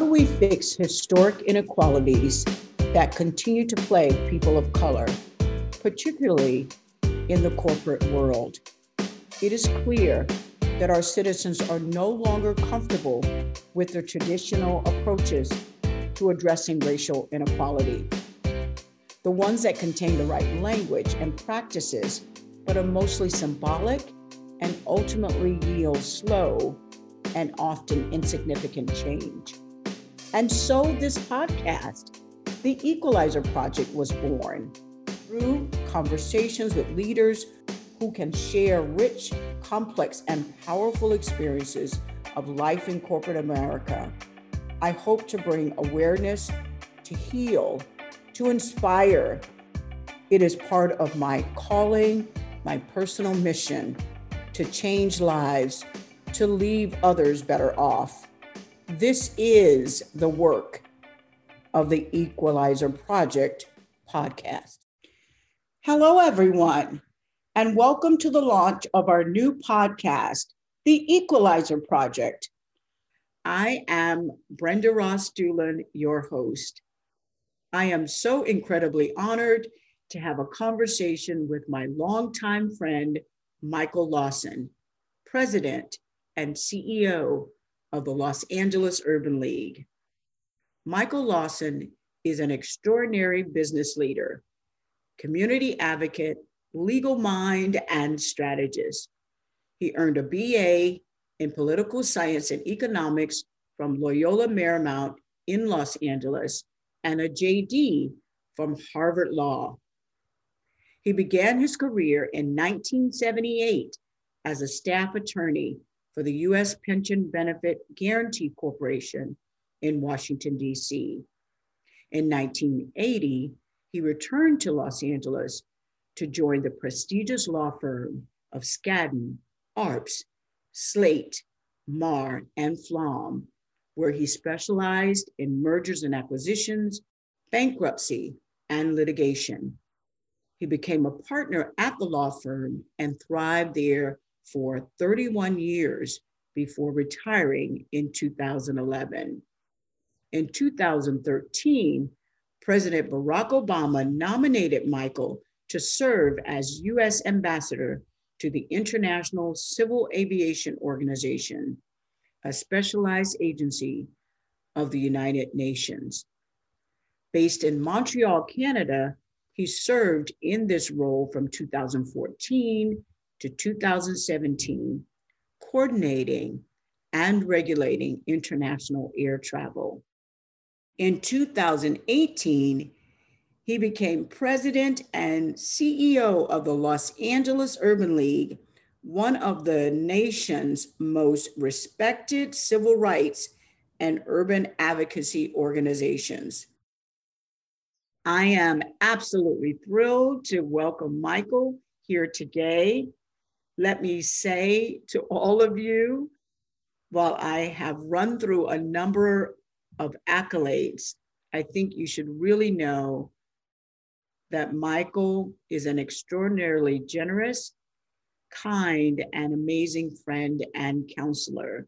How do we fix historic inequalities that continue to plague people of color, particularly in the corporate world? It is clear that our citizens are no longer comfortable with the traditional approaches to addressing racial inequality. The ones that contain the right language and practices, but are mostly symbolic and ultimately yield slow and often insignificant change. And so this podcast, the Equalizer Project, was born through conversations with leaders who can share rich, complex, and powerful experiences of life in corporate America. I hope to bring awareness, to heal, to inspire. It is part of my calling, my personal mission to change lives, to leave others better off. This is the work of the Equalizer Project podcast. Hello, everyone, and welcome to the launch of our new podcast, The Equalizer Project. I am Brenda Ross Dulan, your host. I am so incredibly honored to have a conversation with my longtime friend, Michael Lawson, President and CEO of the Los Angeles Urban League. Michael Lawson is an extraordinary business leader, community advocate, legal mind, and strategist. He earned a BA in political science and economics from Loyola Marymount in Los Angeles and a JD from Harvard Law. He began his career in 1978 as a staff attorney for the U.S. Pension Benefit Guaranty Corporation in Washington, D.C. In 1980, he returned to Los Angeles to join the prestigious law firm of Skadden, Arps, Slate, Meagher, and Flom, where he specialized in mergers and acquisitions, bankruptcy, and litigation. He became a partner at the law firm and thrived there for 31 years before retiring in 2011. In 2013, President Barack Obama nominated Michael to serve as US Ambassador to the International Civil Aviation Organization, a specialized agency of the United Nations. Based in Montreal, Canada, he served in this role from 2014 to 2017, coordinating and regulating international air travel. In 2018, he became president and CEO of the Los Angeles Urban League, one of the nation's most respected civil rights and urban advocacy organizations. I am absolutely thrilled to welcome Michael here today let me say to all of you, while I have run through a number of accolades, I think you should really know that Michael is an extraordinarily generous, kind, and amazing friend and counselor.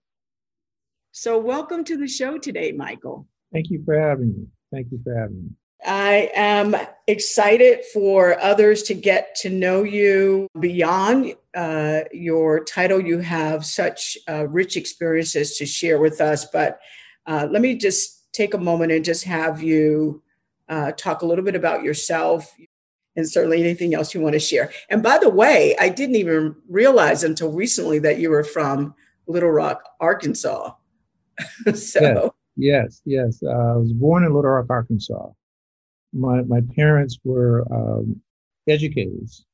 So, welcome to the show today, Michael. Thank you for having me. Thank you for having me. I am excited for others to get to know you beyond uh, your title. You have such uh, rich experiences to share with us. But uh, let me just take a moment and just have you uh, talk a little bit about yourself and certainly anything else you want to share. And by the way, I didn't even realize until recently that you were from Little Rock, Arkansas. so. Yes, yes. yes. Uh, I was born in Little Rock, Arkansas my my parents were um, educators.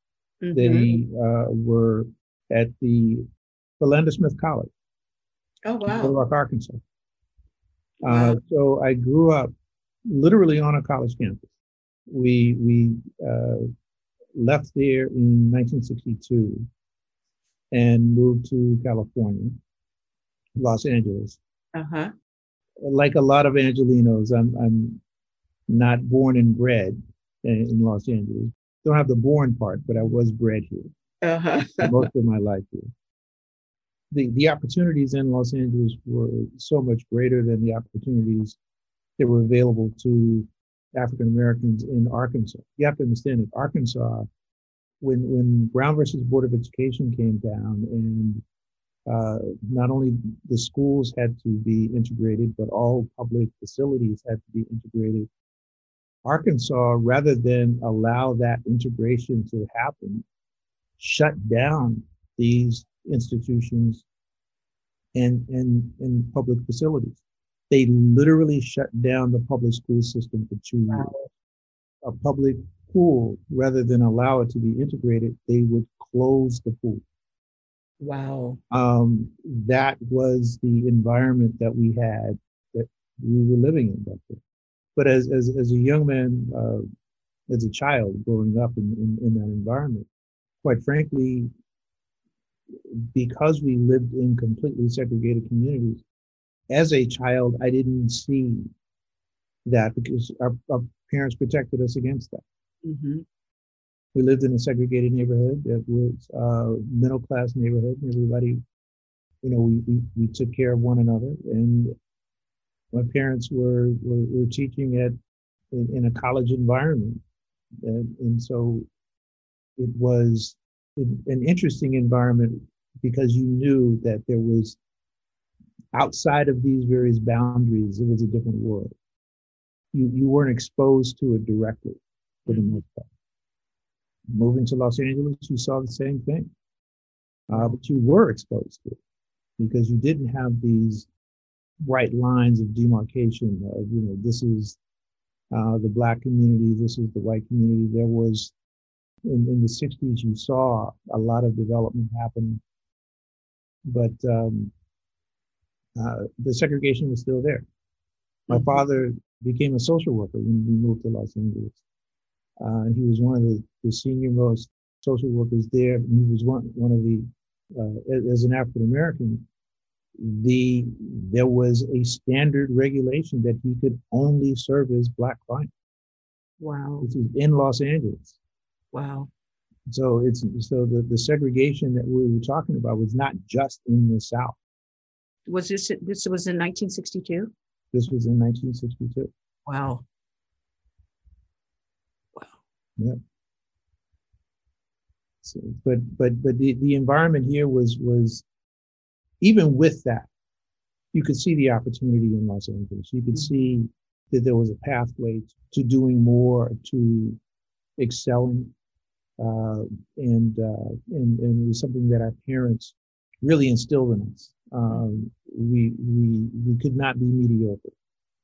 Mm-hmm. They uh, were at the Philander Smith College. Oh wow! Little Rock, Arkansas. Uh, wow. Uh, so I grew up literally on a college campus. We we uh, left there in 1962 and moved to California, Los Angeles. Uh huh. Like a lot of Angelinos, I'm I'm not born and bred in Los Angeles. Don't have the born part, but I was bred here. Uh-huh. most of my life here. the, the opportunities in Los Angeles were so much greater than the opportunities that were available to African Americans in Arkansas. You have to understand that Arkansas, when when Brown versus Board of Education came down, and uh, not only the schools had to be integrated, but all public facilities had to be integrated. Arkansas, rather than allow that integration to happen, shut down these institutions and, and, and public facilities. They literally shut down the public school system for two years. A public pool, rather than allow it to be integrated, they would close the pool. Wow. Um, that was the environment that we had that we were living in back then. But as, as, as a young man, uh, as a child growing up in, in, in that environment, quite frankly, because we lived in completely segregated communities, as a child, I didn't see that because our, our parents protected us against that. Mm-hmm. We lived in a segregated neighborhood that was a middle class neighborhood, and everybody, you know, we, we, we took care of one another. And my parents were were, were teaching at in, in, a college environment, and, and so it was an interesting environment because you knew that there was outside of these various boundaries, it was a different world. You, you weren't exposed to it directly for the most part. Moving to Los Angeles, you saw the same thing. Uh, but you were exposed to it because you didn't have these bright lines of demarcation of, you know, this is uh, the black community, this is the white community. There was in, in the 60s, you saw a lot of development happening, but um, uh, the segregation was still there. My mm-hmm. father became a social worker when we moved to Los Angeles. Uh, and he was one of the, the senior most social workers there. And he was one, one of the, uh, as an African American, the there was a standard regulation that he could only serve his black clients. Wow. This is in Los Angeles. Wow. So it's so the, the segregation that we were talking about was not just in the South. Was this this was in 1962? This was in 1962. Wow. Wow. Yeah. So, but but but the, the environment here was was even with that, you could see the opportunity in Los Angeles. You could mm-hmm. see that there was a pathway to doing more, to excelling, uh, and, uh, and, and it was something that our parents really instilled in us. Um, we, we, we could not be mediocre.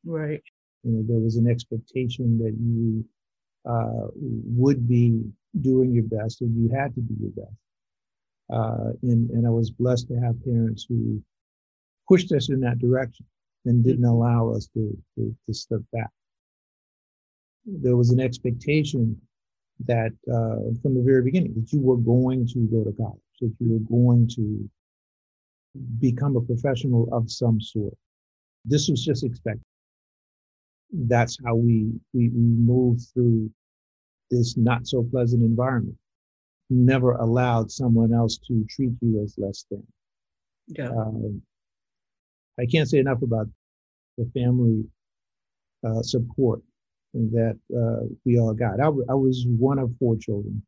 Right. You know, there was an expectation that you uh, would be doing your best and you had to do your best. Uh, and, and I was blessed to have parents who pushed us in that direction and didn't mm-hmm. allow us to, to, to step back. There was an expectation that uh, from the very beginning that you were going to go to college, that you were going to become a professional of some sort. This was just expected. That's how we we, we moved through this not so pleasant environment. Never allowed someone else to treat you as less than. Yeah. Um, I can't say enough about the family uh, support that uh, we all got. I, w- I was one of four children,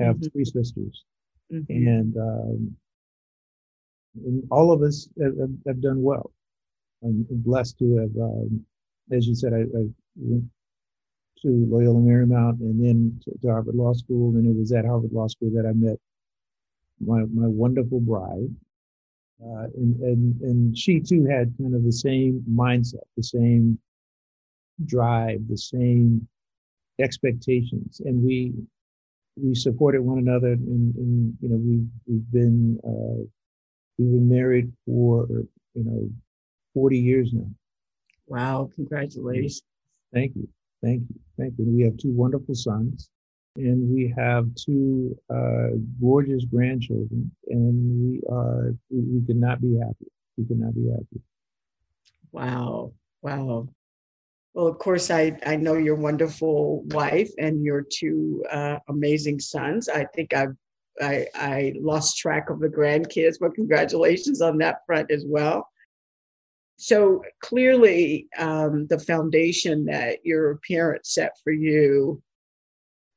I have mm-hmm. three sisters, mm-hmm. and, um, and, all of us have, have, done well. I'm blessed to have, um, as you said, I, I, went to Loyola Marymount and then to, to, Harvard Law School, and it was at Harvard Law School that I met my my wonderful bride. Uh, and, and and she too had kind of the same mindset, the same drive, the same expectations, and we we supported one another. And, and you know, we've we've been uh, we've been married for you know forty years now. Wow! Congratulations. Thank you, thank you, thank you. We have two wonderful sons, and we have two uh, gorgeous grandchildren, and we are we, we could not be happy. We could not be happy. Wow! Wow! Well, of course, I, I know your wonderful wife and your two uh, amazing sons. I think I've I, I lost track of the grandkids, but congratulations on that front as well. So clearly, um, the foundation that your parents set for you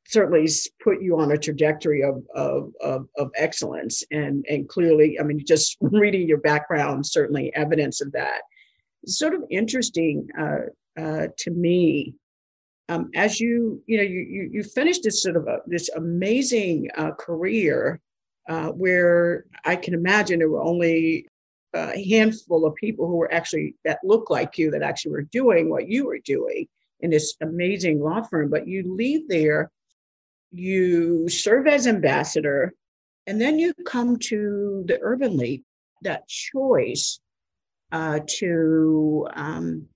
certainly put you on a trajectory of, of, of, of, excellence. And, and clearly, I mean, just reading your background, certainly evidence of that. It's sort of interesting uh, uh, to me um, as you you know you you, you finished this sort of a, this amazing uh, career uh, where I can imagine there were only a handful of people who were actually that look like you that actually were doing what you were doing in this amazing law firm. But you leave there, you serve as ambassador, and then you come to the Urban League. That choice uh, to um,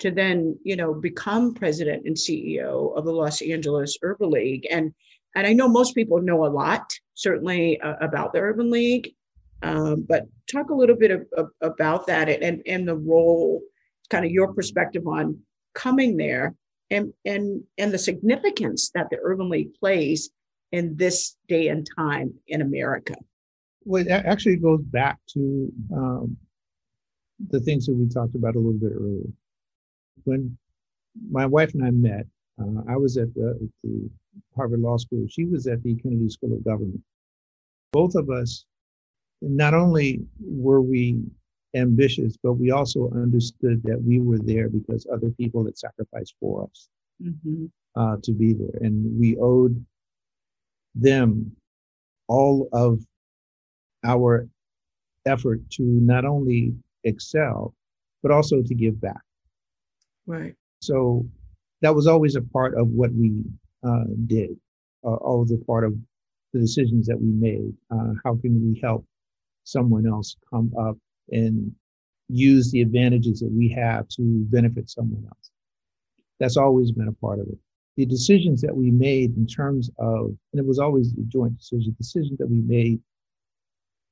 to then you know become president and CEO of the Los Angeles Urban League and and I know most people know a lot certainly uh, about the Urban League um, but talk a little bit of, of, about that and and the role kind of your perspective on coming there and and and the significance that the Urban League plays in this day and time in America. Well, it actually goes back to um, the things that we talked about a little bit earlier when my wife and I met, uh, I was at the, the, Harvard Law School. She was at the Kennedy School of Government. Both of us, not only were we ambitious, but we also understood that we were there because other people had sacrificed for us mm-hmm. uh, to be there. And we owed them all of our effort to not only excel, but also to give back. Right. So that was always a part of what we uh, did, uh, always a part of the decisions that we made. Uh, how can we help someone else come up and use the advantages that we have to benefit someone else? That's always been a part of it. The decisions that we made in terms of, and it was always a joint decision, decisions that we made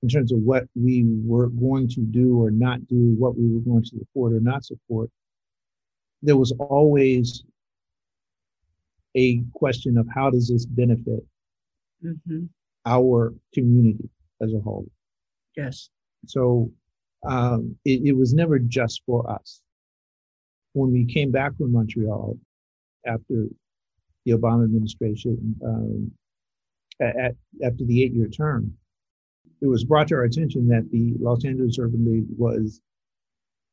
in terms of what we were going to do or not do, what we were going to support or not support, there was always a question of how does this benefit mm-hmm. our community as a whole. Yes. So um, it, it, was never just for us. When we came back from Montreal after the Obama administration, um, at, after the eight year term, it was brought to our attention that the Los Angeles Urban League was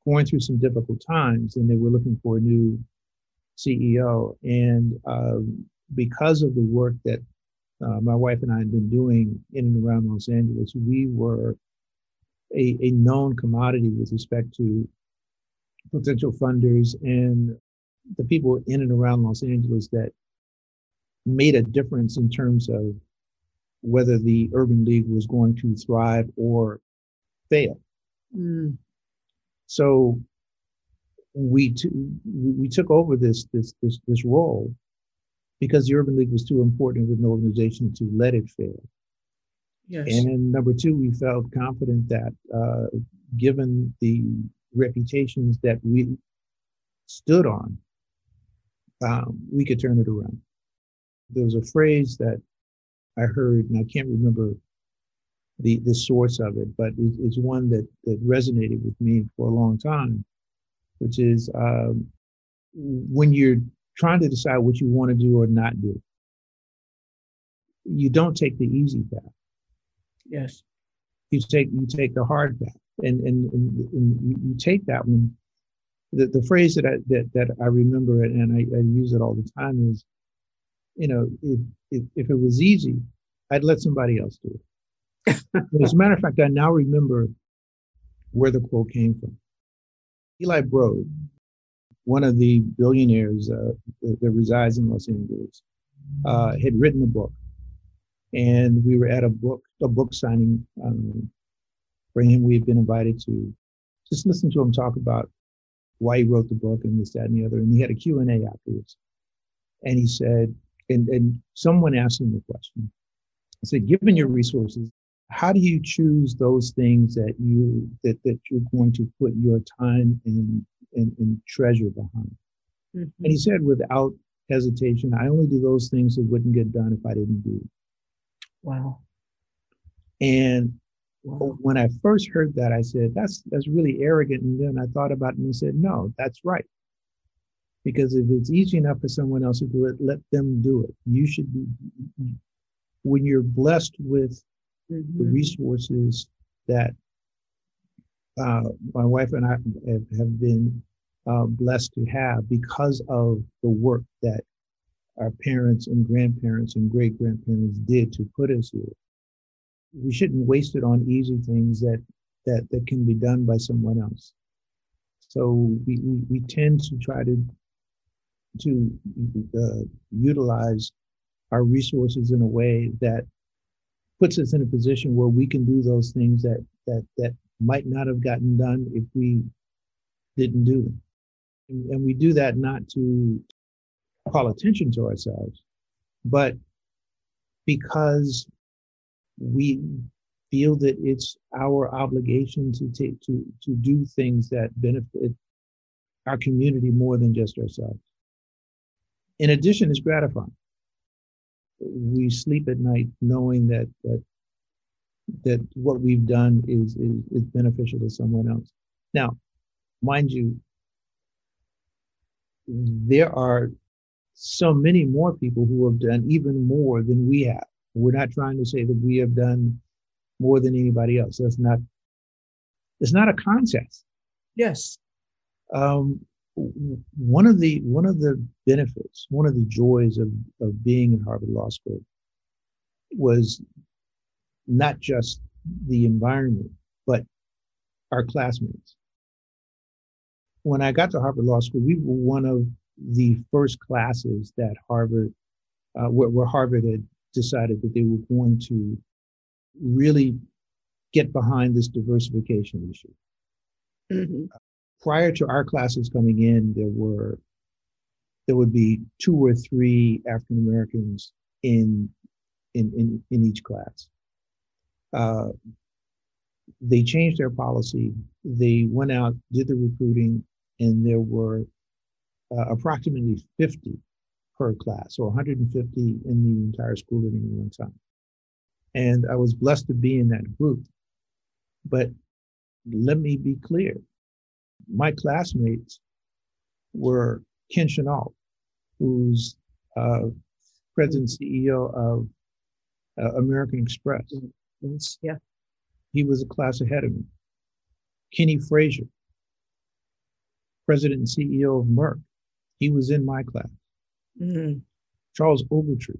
going through some difficult times and they were looking for a new CEO. And um, because of the work that uh, my wife and I had been doing in and around Los Angeles, we were a, a known commodity with respect to potential funders and the people in and around Los Angeles that made a difference in terms of whether the Urban League was going to thrive or fail. Mm. So we t- we took over this this this this role because the Urban League was too important of an organization to let it fail. Yes. And number two, we felt confident that uh, given the reputations that we stood on, um, we could turn it around. There was a phrase that I heard, and I can't remember the the source of it, but it, it's one that that resonated with me for a long time, which is um, when you're trying to decide what you want to do or not do, you don't take the easy path. Yes, you take you take the hard path, and and, and, and you take that one. The, the phrase that I that, that I remember it and I, I use it all the time is, you know, if, if if it was easy, I'd let somebody else do it. As a matter of fact, I now remember where the quote came from. Eli Broad, one of the billionaires uh, that, that, resides in Los Angeles, uh, had written a book, and we were at a book a book signing um, for him. We had been invited to just listen to him talk about why he wrote the book and this, that, and the other. And he had a Q and A afterwards, and he said, and and someone asked him the question. I said, given your resources, how do you choose those things that you that, that you're going to put your time and and, and treasure behind mm-hmm. and he said without hesitation i only do those things that wouldn't get done if i didn't do Wow. And wow. when I first heard that, I said, that's that's really arrogant. And then I thought about it and said, no, that's right. Because if it's easy enough for someone else to do it, let them do it. You should be when you're blessed with mm-hmm. the resources that uh, my wife and I have, have been uh, blessed to have because of the work that our parents and grandparents and great grandparents did to put us here. We shouldn't waste it on easy things that that that can be done by someone else. So we we, we tend to try to to uh, utilize our resources in a way that puts us in a position where we can do those things that that that might not have gotten done if we didn't do them. And, and we do that not to call attention to ourselves, but because we feel that it's our obligation to take to to do things that benefit our community more than just ourselves. In addition, it's gratifying. We sleep at night knowing that that that what we've done is, is, is beneficial to someone else. Now, mind you, there are so many more people who have done even more than we have. We're not trying to say that we have done more than anybody else. That's not. It's not a contest. Yes. Um, one of the one of the benefits, one of the joys of of being in Harvard Law School was not just the environment, but our classmates. When I got to Harvard Law School, we were one of the first classes that Harvard, uh, where, where Harvard had decided that they were going to really get behind this diversification issue. Mm-hmm. Prior to our classes coming in, there were there would be two or three African Americans in, in in in each class. Uh, they changed their policy. They went out, did the recruiting, and there were uh, approximately 50 per class, or 150 in the entire school at any one time. And I was blessed to be in that group. But let me be clear my classmates were Ken Chenault, who's uh, president CEO of uh, American Express. Yeah. He was a class ahead of me. Kenny Frazier, president and CEO of Merck. He was in my class. Mm-hmm. Charles Ogletree,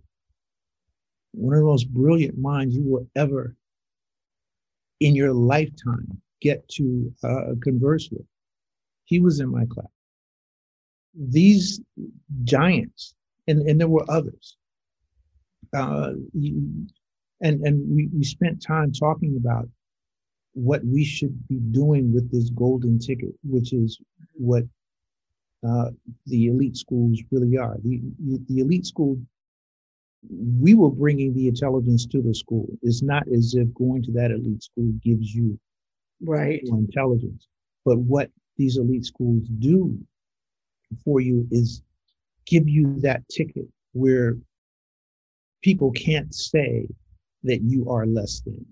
one of the most brilliant minds you will ever in your lifetime get to uh, converse with. He was in my class. These giants, and, and there were others, uh, and and we, we spent time talking about what we should be doing with this golden ticket, which is what uh, the elite schools really are. The, the elite school, we were bringing the intelligence to the school. It's not as if going to that elite school gives you right intelligence, but what these elite schools do for you is give you that ticket where people can't say that you are less than.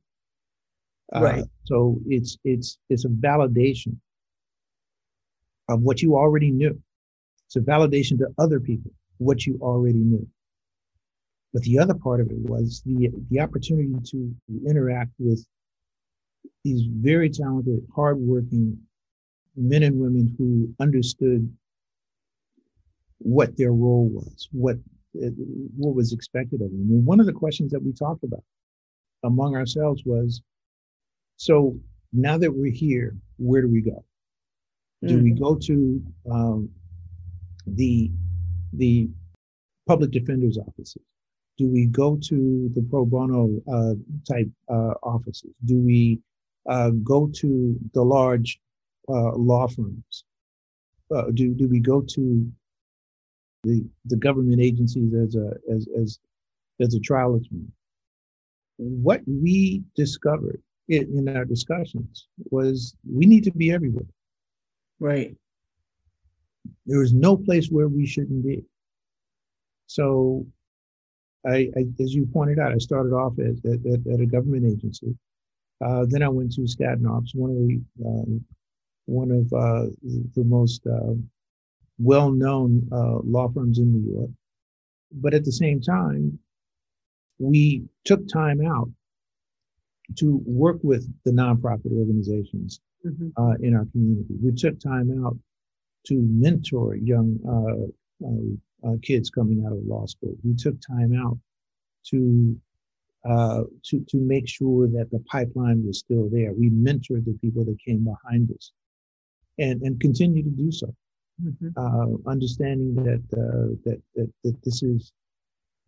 Uh, right. so it's it's it's a validation of what you already knew. It's a validation to other people what you already knew. But the other part of it was the the opportunity to interact with these very talented, hardworking men and women who understood what their role was, what what was expected of them. And one of the questions that we talked about among ourselves was so now that we're here, where do we go? Mm. Do we hmm. go to um, the the public defender's offices? Do we go to the pro bono uh, type uh, offices? Do we uh, go to the large uh, law firms? Uh, do do we go to the the government agencies as a as as as a trial attorney? what we discovered in, in our discussions was we need to be everywhere. Right. There is no place where we shouldn't be. So I, I, as you pointed out, I started off at, at, at a government agency. Uh, then I went to Skadden Arps, one of the um, one of uh, the most uh, well-known uh, law firms in New York. But at the same time, we took time out to work with the nonprofit organizations mm-hmm. Uh, in our community. We took time out to mentor young uh, uh, kids coming out of law school. We took time out to uh, to to make sure that the pipeline was still there. We mentored the people that came behind us, and and continue to do so. Mm-hmm. Uh, understanding that, uh, that that that this is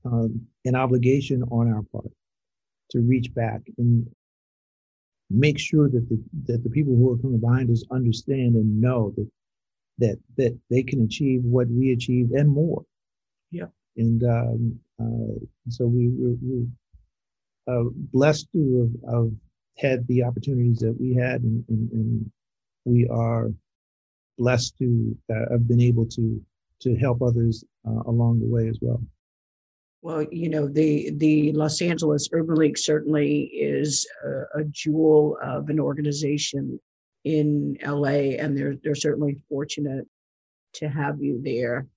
um, an obligation on our part to reach back and make sure that the that the people who are coming behind us understand and know that that that they can achieve what we achieved and more. Yeah. And um, uh, so we we, we uh, blessed to have, have, had the opportunities that we had, and, and, and we are blessed to uh, have been able to to help others uh, along the way as well. Well, you know, the the Los Angeles Urban League certainly is a, a jewel of an organization in LA, and they're they're certainly fortunate to have you there.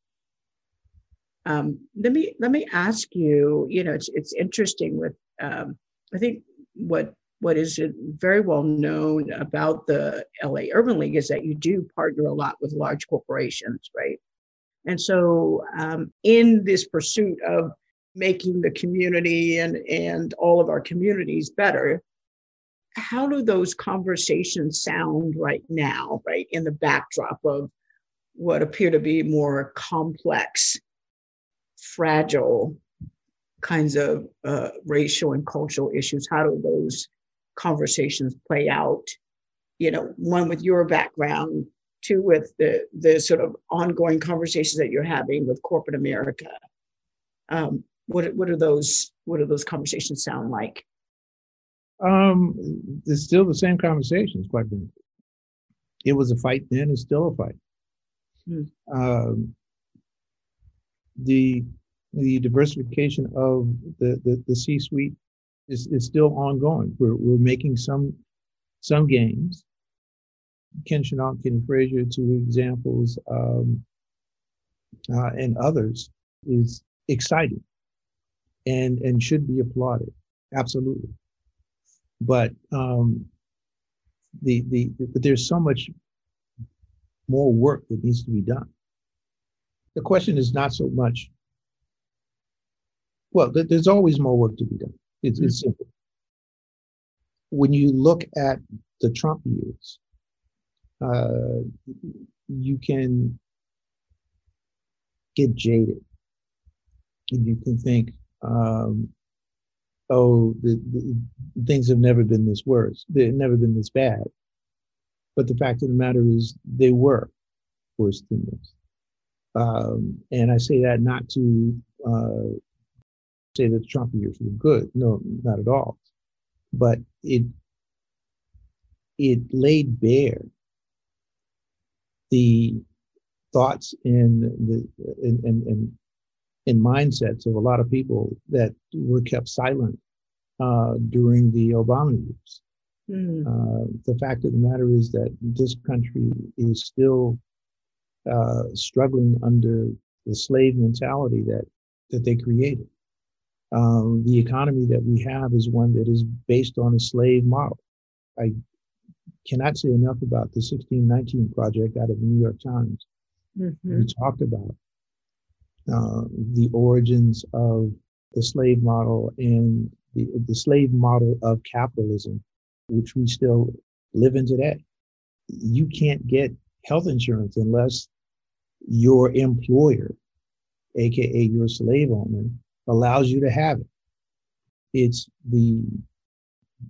Um, let me let me ask you. You know, it's it's interesting with um, I think what what is very well known about the LA Urban League is that you do partner a lot with large corporations, right? And so, um, in this pursuit of making the community and and all of our communities better, how do those conversations sound right now, right in the backdrop of what appear to be more complex, fragile kinds of uh, racial and cultural issues? How do those conversations play out? You know, one with your background, two with the the sort of ongoing conversations that you're having with corporate America. Um, what what are those what do those conversations sound like? Um, it's still the same conversations, quite frankly. It was a fight then, it's still a fight. Hmm. Um, the the diversification of the, the, the C-suite is, is still ongoing. We're, we're making some some gains. Ken Chenault, Kenny Frazier, two examples, um, uh, and others is exciting and and should be applauded. Absolutely. But um, the, the but there's so much more work that needs to be done. The question is not so much well, there's always more work to be done. It's, it's simple. When you look at the Trump years, uh, you can get jaded. And you can think, um, oh, the, the, things have never been this worse. They've never been this bad. But the fact of the matter is, they were worse than this. Um, and I say that not to uh, say that the Trump years were good. No, not at all. But it it laid bare the thoughts and the and, and, and, and mindsets of a lot of people that were kept silent uh, during the Obama years. Mm. Uh, the fact of the matter is that this country is still uh, struggling under the slave mentality that that they created um, the economy that we have is one that is based on a slave model. I cannot say enough about the 1619 project out of the New York Times. Mm-hmm. We talked about uh, the origins of the slave model and the, the slave model of capitalism, which we still live in today. You can't get health insurance unless your employer, aka your slave owner, allows you to have it. It's the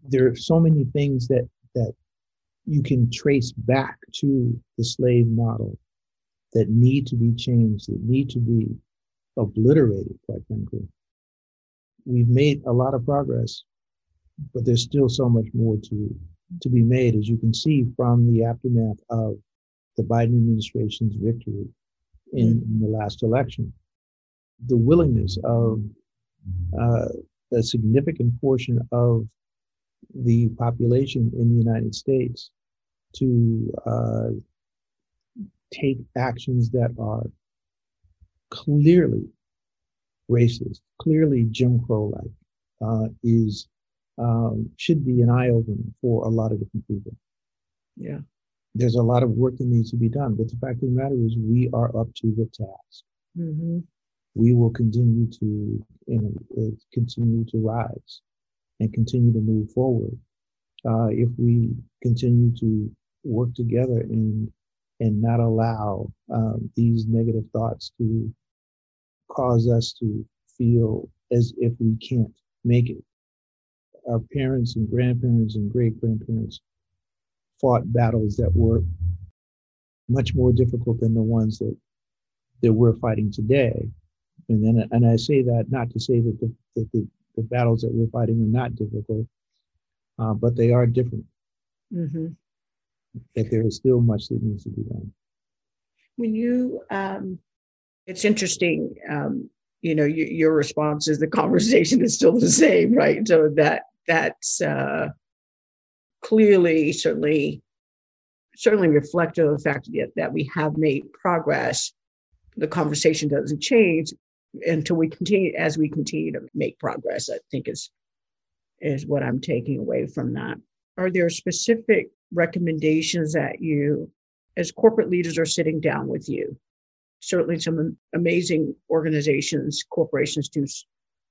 there are so many things that that you can trace back to the slave model that need to be changed, that need to be obliterated, quite frankly. We've made a lot of progress, but there's still so much more to, to be made, as you can see from the aftermath of the Biden administration's victory in, in the last election the willingness of uh, a significant portion of the population in the United States to uh, take actions that are clearly racist, clearly Jim Crow-like, uh, is um, should be an eye opener for a lot of different people. Yeah, there's a lot of work that needs to be done, but the fact of the matter is, we are up to the task. mm-hmm. We will continue to you know, uh, continue to rise and continue to move forward uh, if we continue to work together and and not allow um, these negative thoughts to cause us to feel as if we can't make it. Our parents and grandparents and great grandparents fought battles that were much more difficult than the ones that that we're fighting today. And then, and I say that not to say that the, that the, the battles that we're fighting are not difficult, uh, but they are different. Mm-hmm. That there is still much that needs to be done. When you, um, it's interesting, um, you know, you, your response is the conversation is still the same, right? So that that's uh, clearly, certainly, certainly reflective of the fact that, that we have made progress. The conversation doesn't change until we continue as we continue to make progress. I think is is what I'm taking away from that. Are there specific recommendations that you, as corporate leaders, are sitting down with you? Certainly, some amazing organizations, corporations do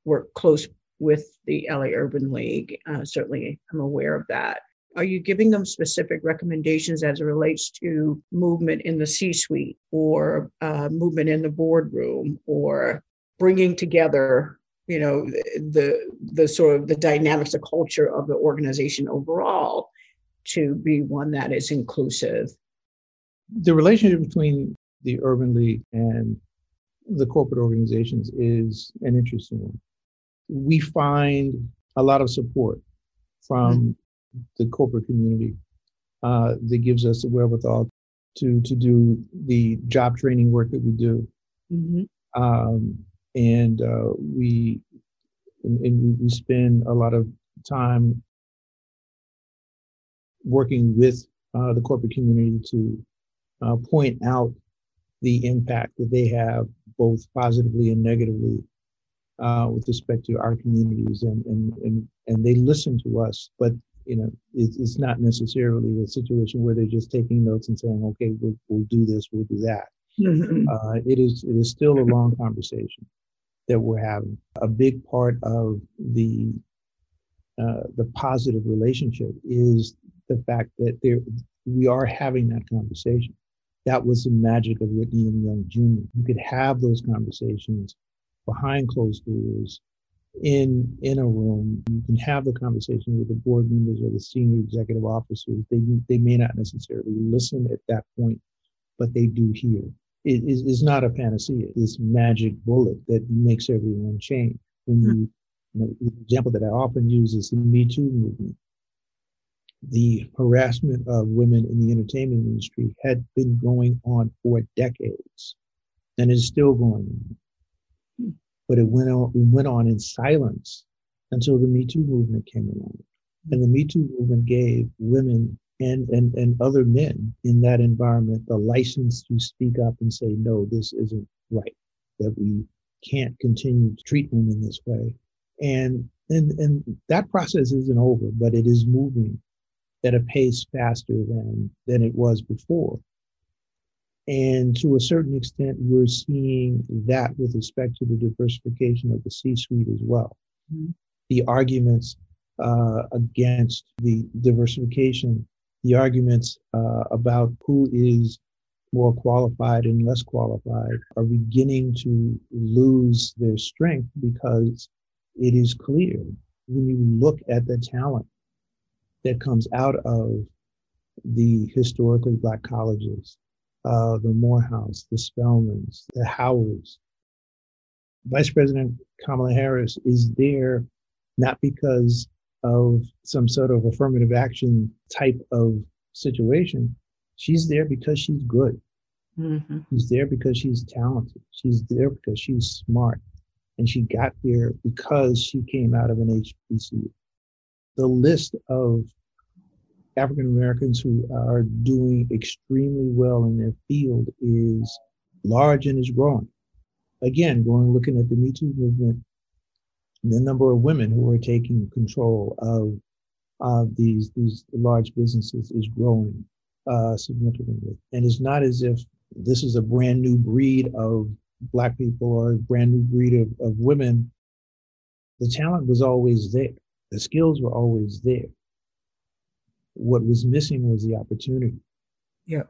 work close with the LA Urban League. Uh, certainly, I'm aware of that. Are you giving them specific recommendations as it relates to movement in the C suite or uh, movement in the boardroom or bringing together you know the the sort of the dynamics the culture of the organization overall to be one that is inclusive the relationship between the urban league and the corporate organizations is an interesting one we find a lot of support from mm-hmm. the corporate community uh, that gives us the wherewithal to to do the job training work that we do mm-hmm. um, and uh, we and, and, we spend a lot of time working with uh, the corporate community to uh, point out the impact that they have both positively and negatively uh, with respect to our communities and, and and and they listen to us but you know it's, it's not necessarily a situation where they're just taking notes and saying okay we'll, we'll do this we'll do that mm-hmm. uh, it is it is still a long conversation that we're having. A big part of the uh, the positive relationship is the fact that there we are having that conversation. That was the magic of Whitney M. Young Jr. You could have those conversations behind closed doors in in a room. You can have the conversation with the board members or the senior executive officers. They they may not necessarily listen at that point, but they do hear it is, is not a panacea. This magic bullet that makes everyone change. When hmm. you, you know, the example that I often use is the Me Too movement. The harassment of women in the entertainment industry had been going on for decades, and is still going on. But it went on, it went on in silence until the Me Too movement came along. And the Me Too movement gave women and, and, and other men in that environment the license to speak up and say, no, this isn't right, that we can't continue to treat women this way. And, and, and that process isn't over, but it is moving at a pace faster than, than it was before. And to a certain extent, we're seeing that with respect to the diversification of the C suite as well. Mm-hmm. The arguments uh, against the diversification the arguments uh, about who is more qualified and less qualified are beginning to lose their strength because it is clear when you look at the talent that comes out of the historically black colleges, uh, the Morehouse, the Spelmans, the Howards. Vice President Kamala Harris is there not because of some sort of affirmative action type of situation, she's there because she's good. Mm-hmm. She's there because she's talented. She's there because she's smart. And she got there because she came out of an HBCU. The list of African Americans who are doing extremely well in their field is large and is growing. Again, going looking at the Me Too movement, the number of women who are taking control of uh, these these large businesses is growing uh, significantly. And it's not as if this is a brand new breed of black people or a brand new breed of, of women. The talent was always there. The skills were always there. What was missing was the opportunity. Yeah.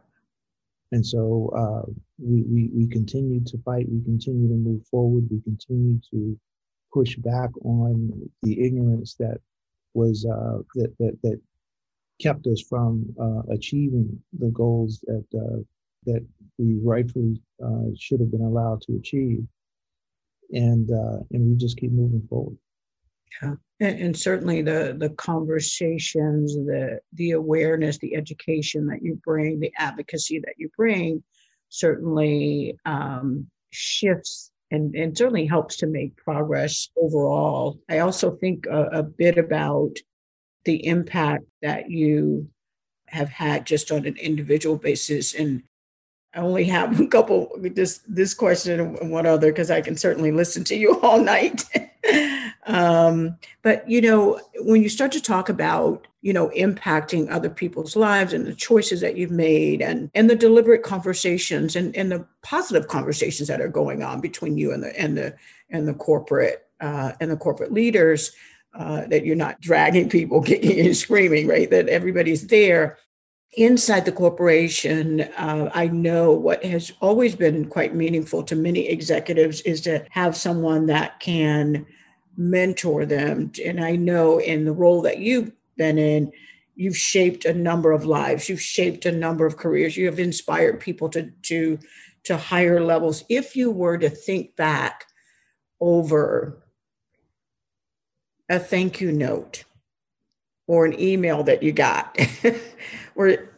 And so uh, we, we, we continue to fight. We continue to move forward. We continue to push back on the ignorance that was uh, that, that that kept us from uh, achieving the goals that uh, that we rightfully uh, should have been allowed to achieve, and uh, and we just keep moving forward. Yeah, and, and, certainly the the conversations, the the awareness, the education that you bring, the advocacy that you bring, certainly um, shifts and, and certainly helps to make progress overall. I also think a, a bit about the impact that you have had just on an individual basis and I only have a couple this this question and one other because I can certainly listen to you all night. Um, but you know, when you start to talk about you know impacting other people's lives and the choices that you've made and and the deliberate conversations and and the positive conversations that are going on between you and the and the and the corporate uh, and the corporate leaders. Uh, that you're not dragging people kicking and screaming, right? That everybody's there inside the corporation, uh, I know what has always been quite meaningful to many executives is to have someone that can mentor them. And I know in the role that you've been in, you've shaped a number of lives, you've shaped a number of careers, you have inspired people to to to higher levels. If you were to think back over a thank you note or an email that you got where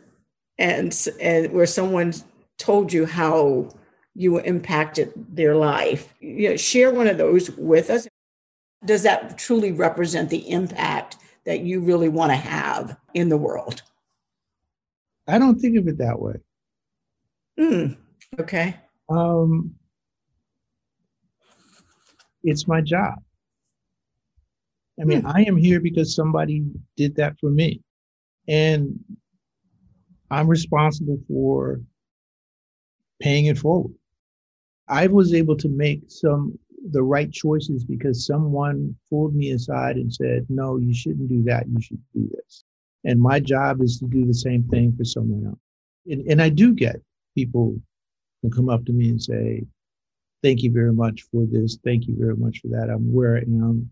and and where someone told you how you impacted their life you know share one of those with us does that truly represent the impact that you really want to have in the world i don't think of it that way mm, okay um it's my job I mean, hmm. I am here because somebody did that for me. And I'm responsible for paying it forward. I was able to make some the right choices because someone pulled me aside and said, "No, you shouldn't do that. You should do this." And my job is to do the same thing for someone else. And, and I do get people who come up to me and say, "Thank you very much for this. Thank you very much for that. I'm where I am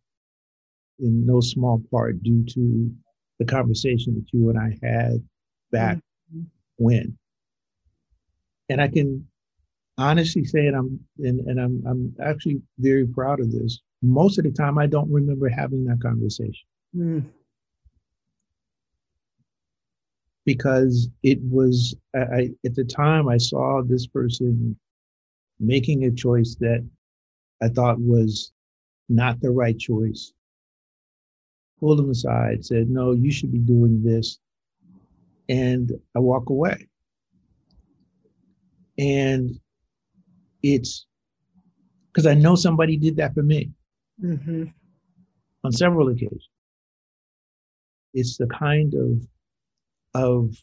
in no small part due to the conversation that you and I had back mm-hmm. when. And I can honestly say, and I'm and, and I'm I'm actually very proud of this. Most of the time, I don't remember having that conversation. Mm. Because it was I, at the time I saw this person making a choice that I thought was not the right choice pulled him aside, said, No, you should be doing this. And I walk away. And it's because I know somebody did that for me mm-hmm. on several occasions. It's the kind of of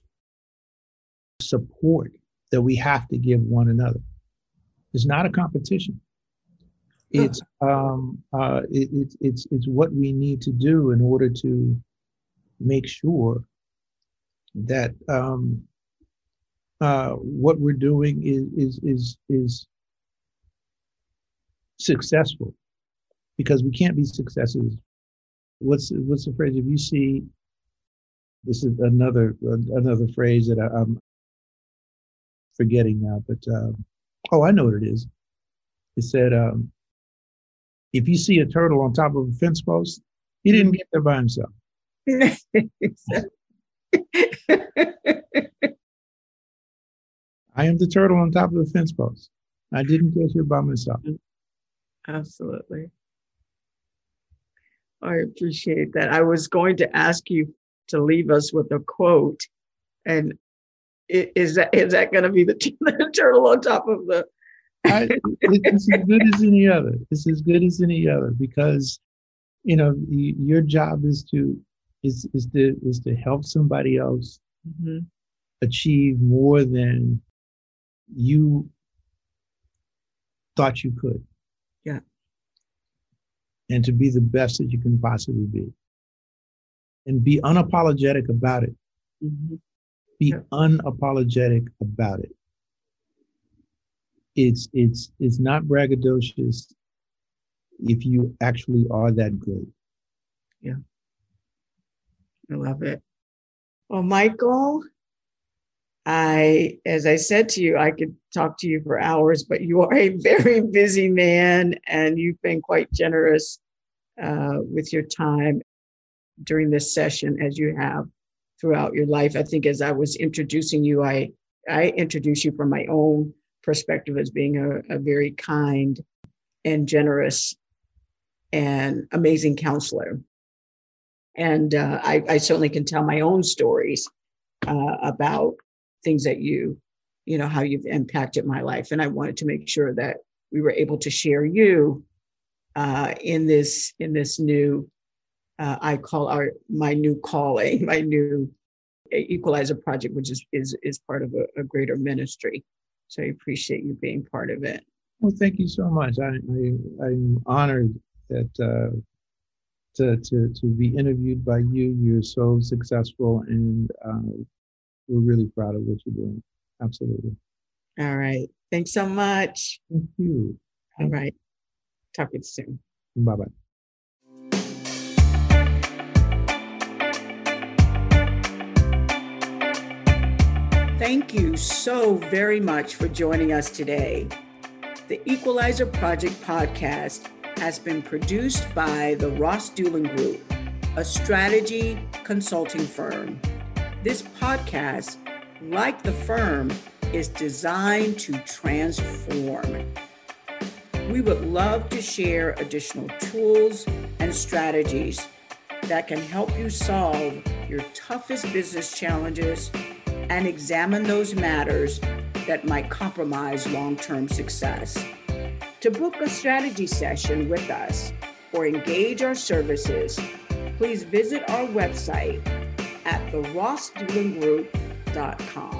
support that we have to give one another. It's not a competition. It's um, uh, it, it's it's it's what we need to do in order to make sure that um, uh, what we're doing is is is is successful because we can't be successes. What's what's the phrase? If you see, this is another another phrase that I, am forgetting now, but uh, oh, I know what it is. It said, um, if you see a turtle on top of a fence post, he didn't get there by himself. I am the turtle on top of the fence post. I didn't get here by myself. Absolutely. I appreciate that. I was going to ask you to leave us with a quote, and is that is that going to be the, the turtle on top of the? I, it's as good as any other. It's as good as any other because, you know, your job is to is is to is to help somebody else mm-hmm. achieve more than you thought you could. And to be the best that you can possibly be. And be unapologetic about it. Mm-hmm. Be yeah. unapologetic about it. It's it's it's not braggadocious if you actually are that good. Yeah. I love it. Well, Michael, I, as I said to you, I could talk to you for hours, but you are a very busy man and you've been quite generous uh, with your time during this session as you have throughout your life. I think as I was introducing you, I, I introduced you from my own perspective as being a, a very kind and generous and amazing counselor. And uh, I, I certainly can tell my own stories uh, about things that you, you know, how you've impacted my life. And I wanted to make sure that we were able to share you uh, in this in this new, uh, I call our my new calling, my new Equalizer project, which is is is part of a, a greater ministry. So I appreciate you being part of it. Well, thank you so much. I, I am honored that uh, to, to to be interviewed by you. You're so successful, and uh, we're really proud of what you're doing. Absolutely. All right. Thanks so much. Thank you. All right. Talk to you soon. Bye bye. Thank you so very much for joining us today. The Equalizer Project podcast has been produced by the Ross Dulan Group, a strategy consulting firm. This podcast, like the firm, is designed to transform. We would love to share additional tools and strategies that can help you solve your toughest business challenges and examine those matters that might compromise long term success. To book a strategy session with us or engage our services, please visit our website at therossdulangroup.com.